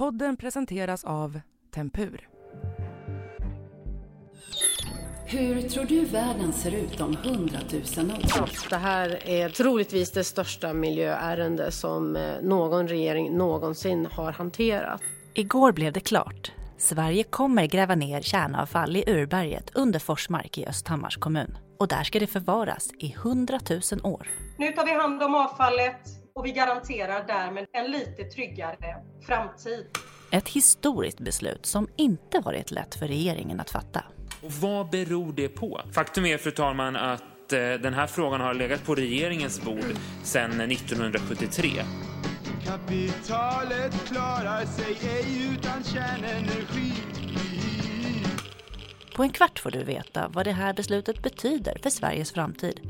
Podden presenteras av Tempur. Hur tror du världen ser ut om hundratusen år? Det här är troligtvis det största miljöärende som eh, någon regering någonsin har hanterat. Igår blev det klart. Sverige kommer gräva ner kärnavfall i urberget under Forsmark i Östhammars kommun. Och där ska det förvaras i hundratusen år. Nu tar vi hand om avfallet och vi garanterar därmed en lite tryggare framtid. Ett historiskt beslut som inte varit lätt för regeringen att fatta. Och vad beror det på? Faktum är, fru talman, att eh, den här frågan har legat på regeringens bord sedan 1973. Kapitalet klarar sig ej utan kärnenergi. På en kvart får du veta vad det här beslutet betyder för Sveriges framtid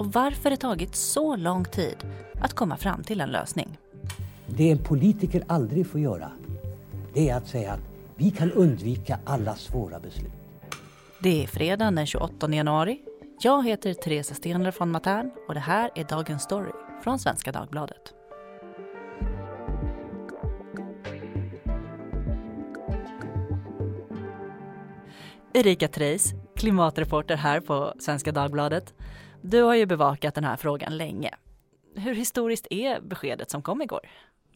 och varför det tagit så lång tid att komma fram till en lösning. Det en politiker aldrig får göra, det är att säga att vi kan undvika alla svåra beslut. Det är fredagen den 28 januari. Jag heter Teresa Stenler från Matern och det här är Dagens Story från Svenska Dagbladet. Erika Treis, klimatreporter här på Svenska Dagbladet. Du har ju bevakat den här frågan länge. Hur historiskt är beskedet som kom igår?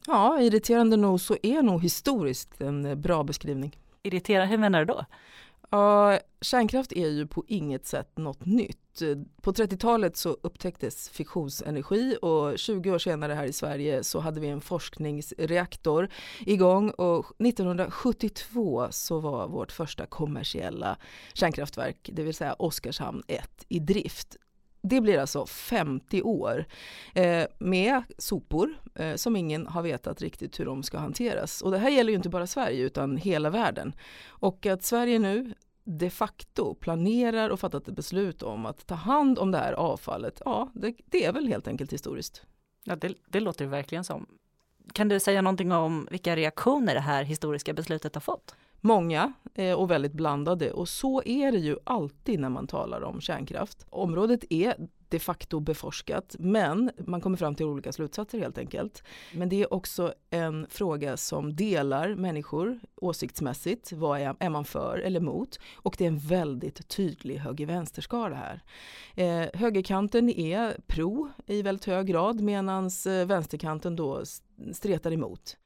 Ja, irriterande nog så är nog historiskt en bra beskrivning. Irriterande, hur menar du då? Ja, kärnkraft är ju på inget sätt något nytt. På 30-talet så upptäcktes fiktionsenergi och 20 år senare här i Sverige så hade vi en forskningsreaktor igång och 1972 så var vårt första kommersiella kärnkraftverk, det vill säga Oskarshamn 1, i drift. Det blir alltså 50 år eh, med sopor eh, som ingen har vetat riktigt hur de ska hanteras. Och det här gäller ju inte bara Sverige utan hela världen. Och att Sverige nu de facto planerar och fattat ett beslut om att ta hand om det här avfallet, ja det, det är väl helt enkelt historiskt. Ja, det, det låter verkligen som. Kan du säga någonting om vilka reaktioner det här historiska beslutet har fått? Många eh, och väldigt blandade och så är det ju alltid när man talar om kärnkraft. Området är de facto beforskat men man kommer fram till olika slutsatser helt enkelt. Men det är också en fråga som delar människor åsiktsmässigt. Vad är, är man för eller emot? Och det är en väldigt tydlig höger-vänsterskala här. Eh, högerkanten är pro i väldigt hög grad medan eh, vänsterkanten då stretar emot.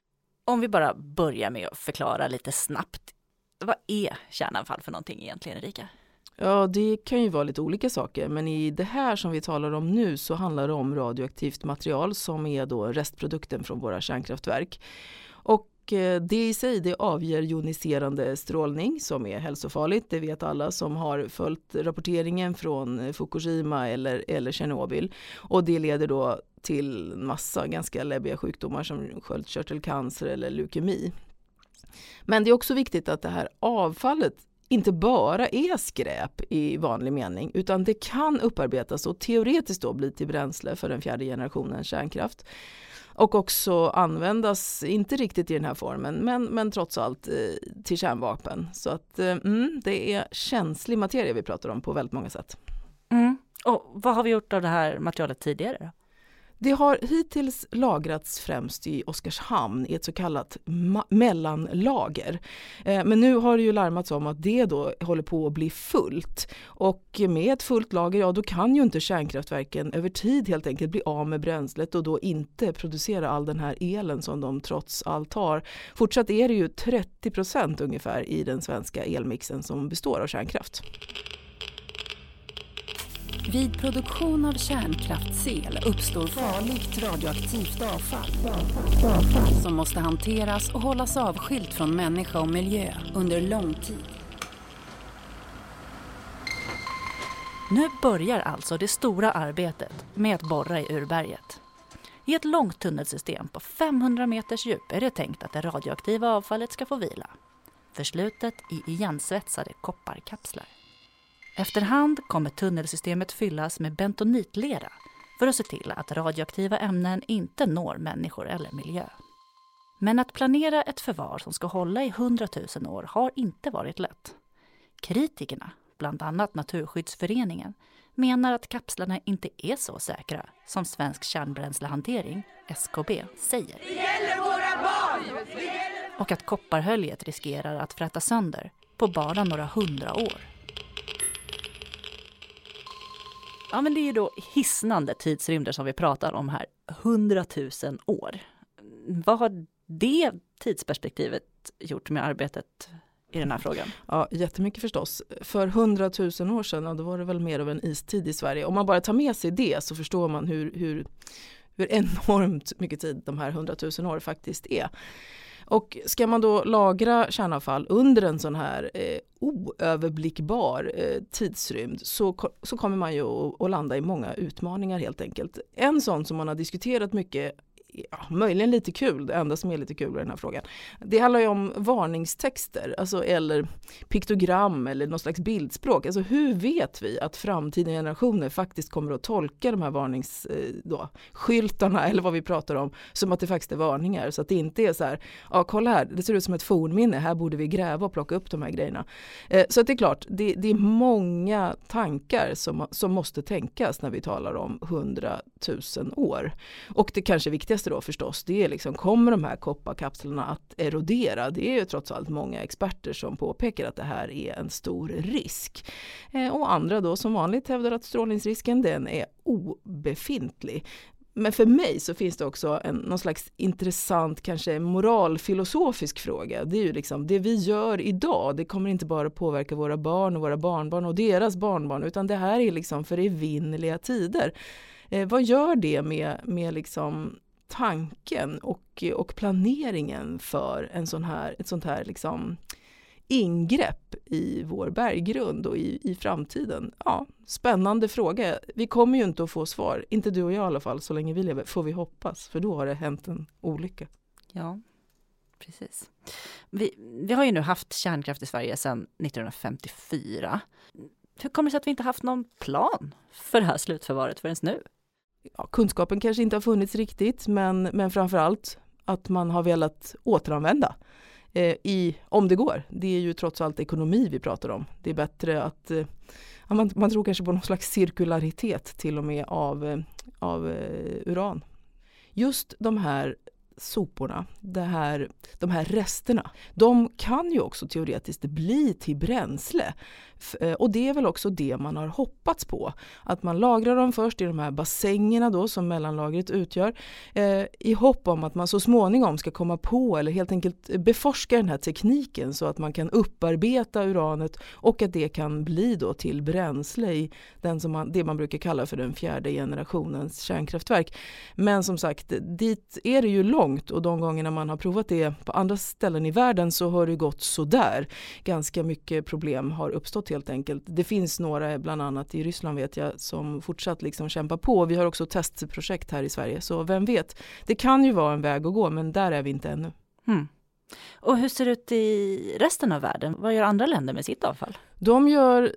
Om vi bara börjar med att förklara lite snabbt. Vad är kärnavfall för någonting egentligen, Erika? Ja, det kan ju vara lite olika saker, men i det här som vi talar om nu så handlar det om radioaktivt material som är då restprodukten från våra kärnkraftverk. Och eh, det i sig det avger joniserande strålning som är hälsofarligt. Det vet alla som har följt rapporteringen från Fukushima eller, eller Tjernobyl. Och det leder då till massa ganska läbbiga sjukdomar som sköldkörtelcancer eller leukemi. Men det är också viktigt att det här avfallet inte bara är skräp i vanlig mening utan det kan upparbetas och teoretiskt då bli till bränsle för den fjärde generationens kärnkraft. Och också användas, inte riktigt i den här formen, men, men trots allt eh, till kärnvapen. Så att eh, mm, det är känslig materia vi pratar om på väldigt många sätt. Mm. Och vad har vi gjort av det här materialet tidigare? Det har hittills lagrats främst i Oskarshamn i ett så kallat mellanlager. Eh, men nu har det ju larmats om att det då håller på att bli fullt. Och med ett fullt lager, ja då kan ju inte kärnkraftverken över tid helt enkelt bli av med bränslet och då inte producera all den här elen som de trots allt har. Fortsatt är det ju 30 procent ungefär i den svenska elmixen som består av kärnkraft. Vid produktion av kärnkraftsel uppstår farligt radioaktivt avfall som måste hanteras och hållas avskilt från människa och miljö under lång tid. Nu börjar alltså det stora arbetet med att borra i urberget. I ett långt tunnelsystem på 500 meters djup är det tänkt att det radioaktiva avfallet ska få vila. förslutet i igensvetsade kopparkapslar. Efterhand kommer tunnelsystemet fyllas med bentonitlera för att se till att radioaktiva ämnen inte når människor eller miljö. Men att planera ett förvar som ska hålla i hundratusen år har inte varit lätt. Kritikerna, bland annat Naturskyddsföreningen, menar att kapslarna inte är så säkra som Svensk kärnbränslehantering, SKB, säger. Det gäller våra barn! Gäller och att kopparhöljet riskerar att fräta sönder på bara några hundra år. Ja, men det är ju då hisnande tidsrymder som vi pratar om här. Hundratusen år. Vad har det tidsperspektivet gjort med arbetet i den här frågan? Ja, jättemycket förstås. För hundratusen år sedan, ja, då var det väl mer av en istid i Sverige. Om man bara tar med sig det så förstår man hur, hur, hur enormt mycket tid de här hundratusen år faktiskt är. Och ska man då lagra kärnavfall under en sån här eh, oöverblickbar eh, tidsrymd så, så kommer man ju att landa i många utmaningar helt enkelt. En sån som man har diskuterat mycket ja, möjligen lite kul, det enda som är lite kul i den här frågan. Det handlar ju om varningstexter, alltså eller piktogram eller något slags bildspråk. Alltså hur vet vi att framtida generationer faktiskt kommer att tolka de här varningsskyltarna eh, eller vad vi pratar om som att det faktiskt är varningar. Så att det inte är så här, ja kolla här, det ser ut som ett fornminne, här borde vi gräva och plocka upp de här grejerna. Eh, så att det är klart, det, det, är många tankar som, som måste tänkas när vi talar om hundratusen år. Och det kanske viktigaste då förstås, det är liksom, kommer de här kopparkapslarna att erodera? Det är ju trots allt många experter som påpekar att det här är en stor risk. Eh, och andra då som vanligt hävdar att strålningsrisken den är obefintlig. Men för mig så finns det också en, någon slags intressant, kanske moralfilosofisk fråga. Det är ju liksom det vi gör idag, det kommer inte bara påverka våra barn och våra barnbarn och deras barnbarn, utan det här är liksom för evinnerliga tider. Eh, vad gör det med, med liksom tanken och, och planeringen för en sån här, ett sånt här liksom ingrepp i vår berggrund och i, i framtiden? Ja, spännande fråga. Vi kommer ju inte att få svar, inte du och jag i alla fall, så länge vi lever, får vi hoppas, för då har det hänt en olycka. Ja, precis. Vi, vi har ju nu haft kärnkraft i Sverige sedan 1954. Hur kommer det sig att vi inte haft någon plan för det här slutförvaret förrän nu? Ja, kunskapen kanske inte har funnits riktigt men, men framförallt att man har velat återanvända eh, i, om det går. Det är ju trots allt ekonomi vi pratar om. Det är bättre att eh, man, man tror kanske på någon slags cirkularitet till och med av, eh, av eh, uran. Just de här soporna, det här, de här resterna, de kan ju också teoretiskt bli till bränsle. Eh, och det är väl också det man har hoppats på. Att man lagrar dem först i de här bassängerna då som mellanlagret utgör eh, i hopp om att man så småningom ska komma på eller helt enkelt beforska den här tekniken så att man kan upparbeta uranet och att det kan bli då till bränsle i den som man, det man brukar kalla för den fjärde generationens kärnkraftverk. Men som sagt, dit är det ju långt och de gångerna man har provat det på andra ställen i världen så har det gått sådär. Ganska mycket problem har uppstått helt enkelt. Det finns några, bland annat i Ryssland vet jag, som fortsatt liksom kämpar på. Vi har också testprojekt här i Sverige, så vem vet. Det kan ju vara en väg att gå, men där är vi inte ännu. Mm. Och hur ser det ut i resten av världen? Vad gör andra länder med sitt avfall? De gör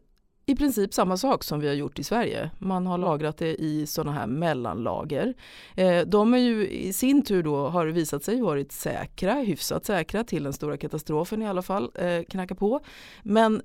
i princip samma sak som vi har gjort i Sverige. Man har lagrat det i sådana här mellanlager. Eh, de är ju i sin tur då har visat sig varit säkra, hyfsat säkra till den stora katastrofen i alla fall, eh, knacka på. Men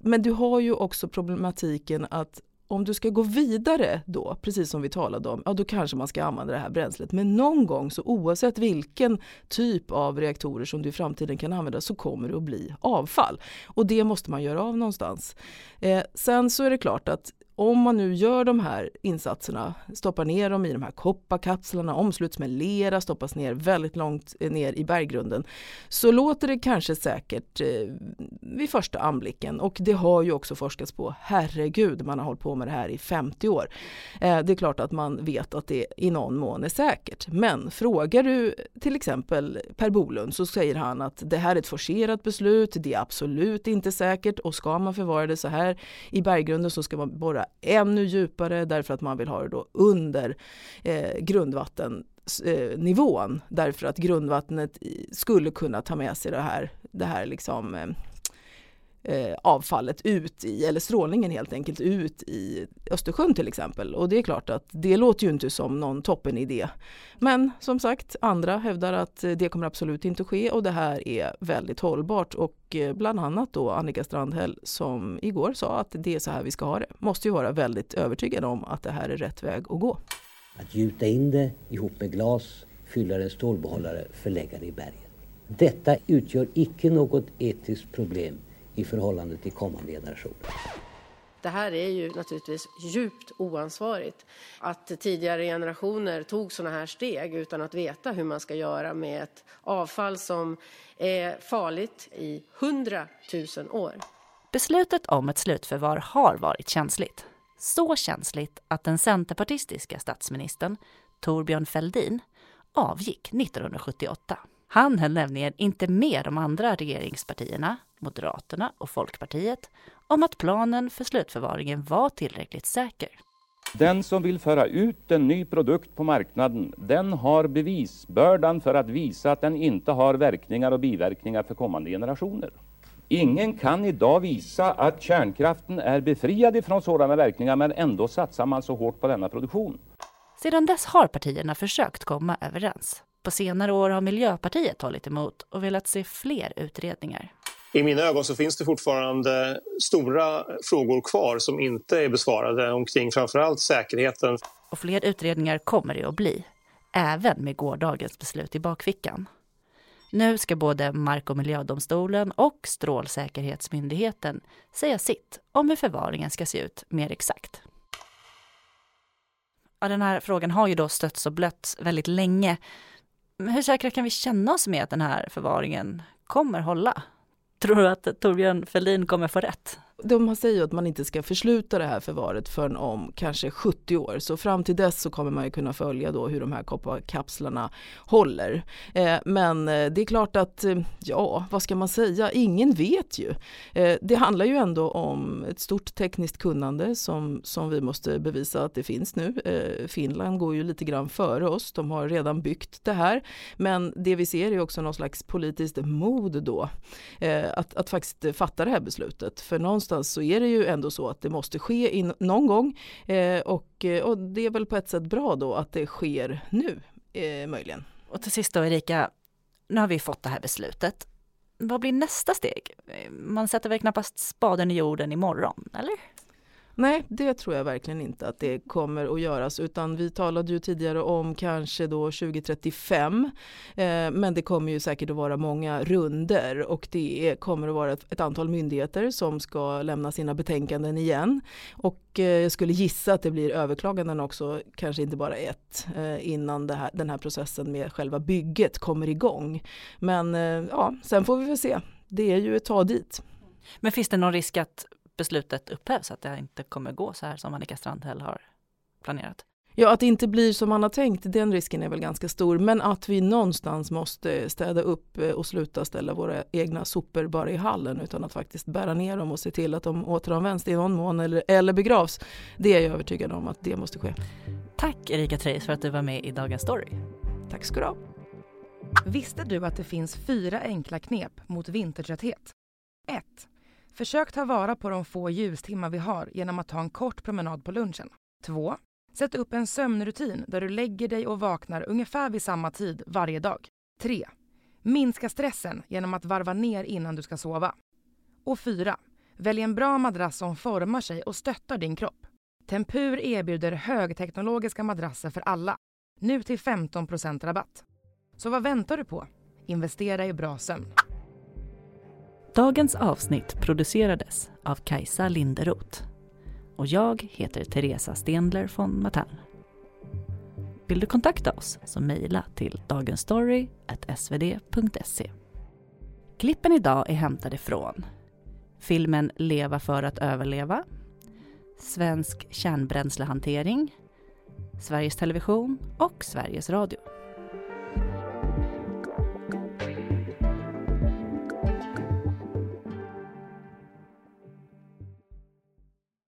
men du har ju också problematiken att om du ska gå vidare då, precis som vi talade om, ja då kanske man ska använda det här bränslet. Men någon gång så oavsett vilken typ av reaktorer som du i framtiden kan använda så kommer det att bli avfall. Och det måste man göra av någonstans. Eh, sen så är det klart att om man nu gör de här insatserna, stoppar ner dem i de här kopparkapslarna, omsluts med lera, stoppas ner väldigt långt eh, ner i berggrunden, så låter det kanske säkert eh, vid första anblicken. Och det har ju också forskats på, herregud, man har hållit på med det här i 50 år. Eh, det är klart att man vet att det i någon mån är säkert. Men frågar du till exempel Per Bolund så säger han att det här är ett forcerat beslut, det är absolut inte säkert och ska man förvara det så här i berggrunden så ska man borra ännu djupare därför att man vill ha det då under eh, grundvattennivån. nivån därför att grundvattnet skulle kunna ta med sig det här, det här liksom, eh, eh, avfallet ut i, eller strålningen helt enkelt ut i Östersjön till exempel. Och det är klart att det låter ju inte som någon toppen idé. Men som sagt, andra hävdar att det kommer absolut inte ske och det här är väldigt hållbart och eh, bland annat då Annika Strandhäll som igår sa att det är så här vi ska ha det. Måste ju vara väldigt övertygad om att det här är rätt väg att gå. Att gjuta in det ihop med glas, fylla det i stålbehållare, förlägga det i berget. Detta utgör icke något etiskt problem i förhållande till kommande generationer. Det här är ju naturligtvis djupt oansvarigt. Att tidigare generationer tog sådana här steg utan att veta hur man ska göra med ett avfall som är farligt i hundratusen år. Beslutet om ett slutförvar har varit känsligt. Så känsligt att den centerpartistiska statsministern Torbjörn Fälldin avgick 1978. Han höll nämligen inte med de andra regeringspartierna, Moderaterna och Folkpartiet, om att planen för slutförvaringen var tillräckligt säker. Den som vill föra ut en ny produkt på marknaden, den har bevisbördan för att visa att den inte har verkningar och biverkningar för kommande generationer. Ingen kan idag visa att kärnkraften är befriad från sådana verkningar, men ändå satsar man så hårt på denna produktion. Sedan dess har partierna försökt komma överens. På senare år har Miljöpartiet hållit emot och velat se fler utredningar. I mina ögon så finns det fortfarande stora frågor kvar som inte är besvarade omkring framförallt säkerheten. Och fler utredningar kommer det att bli, även med gårdagens beslut i bakfickan. Nu ska både Mark och miljödomstolen och Strålsäkerhetsmyndigheten säga sitt om hur förvaringen ska se ut mer exakt. Ja, den här frågan har ju då stötts och blötts väldigt länge. Men hur säkra kan vi känna oss med att den här förvaringen kommer hålla? Tror du att Torbjörn Fälldin kommer få rätt? De säger att man inte ska försluta det här förvaret förrän om kanske 70 år. Så fram till dess så kommer man ju kunna följa då hur de här kopparkapslarna håller. Eh, men eh, det är klart att, eh, ja, vad ska man säga? Ingen vet ju. Eh, det handlar ju ändå om ett stort tekniskt kunnande som, som vi måste bevisa att det finns nu. Eh, Finland går ju lite grann före oss. De har redan byggt det här. Men det vi ser är också någon slags politiskt mod då. Eh, att, att faktiskt fatta det här beslutet. För någonstans någonstans så är det ju ändå så att det måste ske in, någon gång eh, och, eh, och det är väl på ett sätt bra då att det sker nu eh, möjligen. Och till sist då Erika, nu har vi fått det här beslutet. Vad blir nästa steg? Man sätter väl knappast spaden i jorden imorgon, eller? Nej, det tror jag verkligen inte att det kommer att göras utan vi talade ju tidigare om kanske då 2035 eh, men det kommer ju säkert att vara många runder och det kommer att vara ett, ett antal myndigheter som ska lämna sina betänkanden igen och eh, jag skulle gissa att det blir överklaganden också, kanske inte bara ett, eh, innan här, den här processen med själva bygget kommer igång. Men eh, ja, sen får vi väl se. Det är ju ett tag dit. Men finns det någon risk att beslutet upphävs, att det inte kommer gå så här som Annika Strandhäll har planerat? Ja, att det inte blir som man har tänkt, den risken är väl ganska stor. Men att vi någonstans måste städa upp eh, och sluta ställa våra egna sopor bara i hallen utan att faktiskt bära ner dem och se till att de återanvänds i någon mån eller, eller begravs. Det är jag övertygad om att det måste ske. Tack Erika Treijs för att du var med i Dagens Story. Tack ska du ha. Visste du att det finns fyra enkla knep mot vintertrötthet? 1. Försök ta vara på de få ljustimmar vi har genom att ta en kort promenad på lunchen. 2. Sätt upp en sömnrutin där du lägger dig och vaknar ungefär vid samma tid varje dag. 3. Minska stressen genom att varva ner innan du ska sova. Och 4. Välj en bra madrass som formar sig och stöttar din kropp. Tempur erbjuder högteknologiska madrasser för alla. Nu till 15% rabatt. Så vad väntar du på? Investera i bra sömn. Dagens avsnitt producerades av Kajsa Linderoth och jag heter Teresa Stendler von Matern. Vill du kontakta oss så mejla till dagensstory.svd.se. Klippen idag är hämtade från filmen Leva för att överleva, Svensk kärnbränslehantering, Sveriges Television och Sveriges Radio.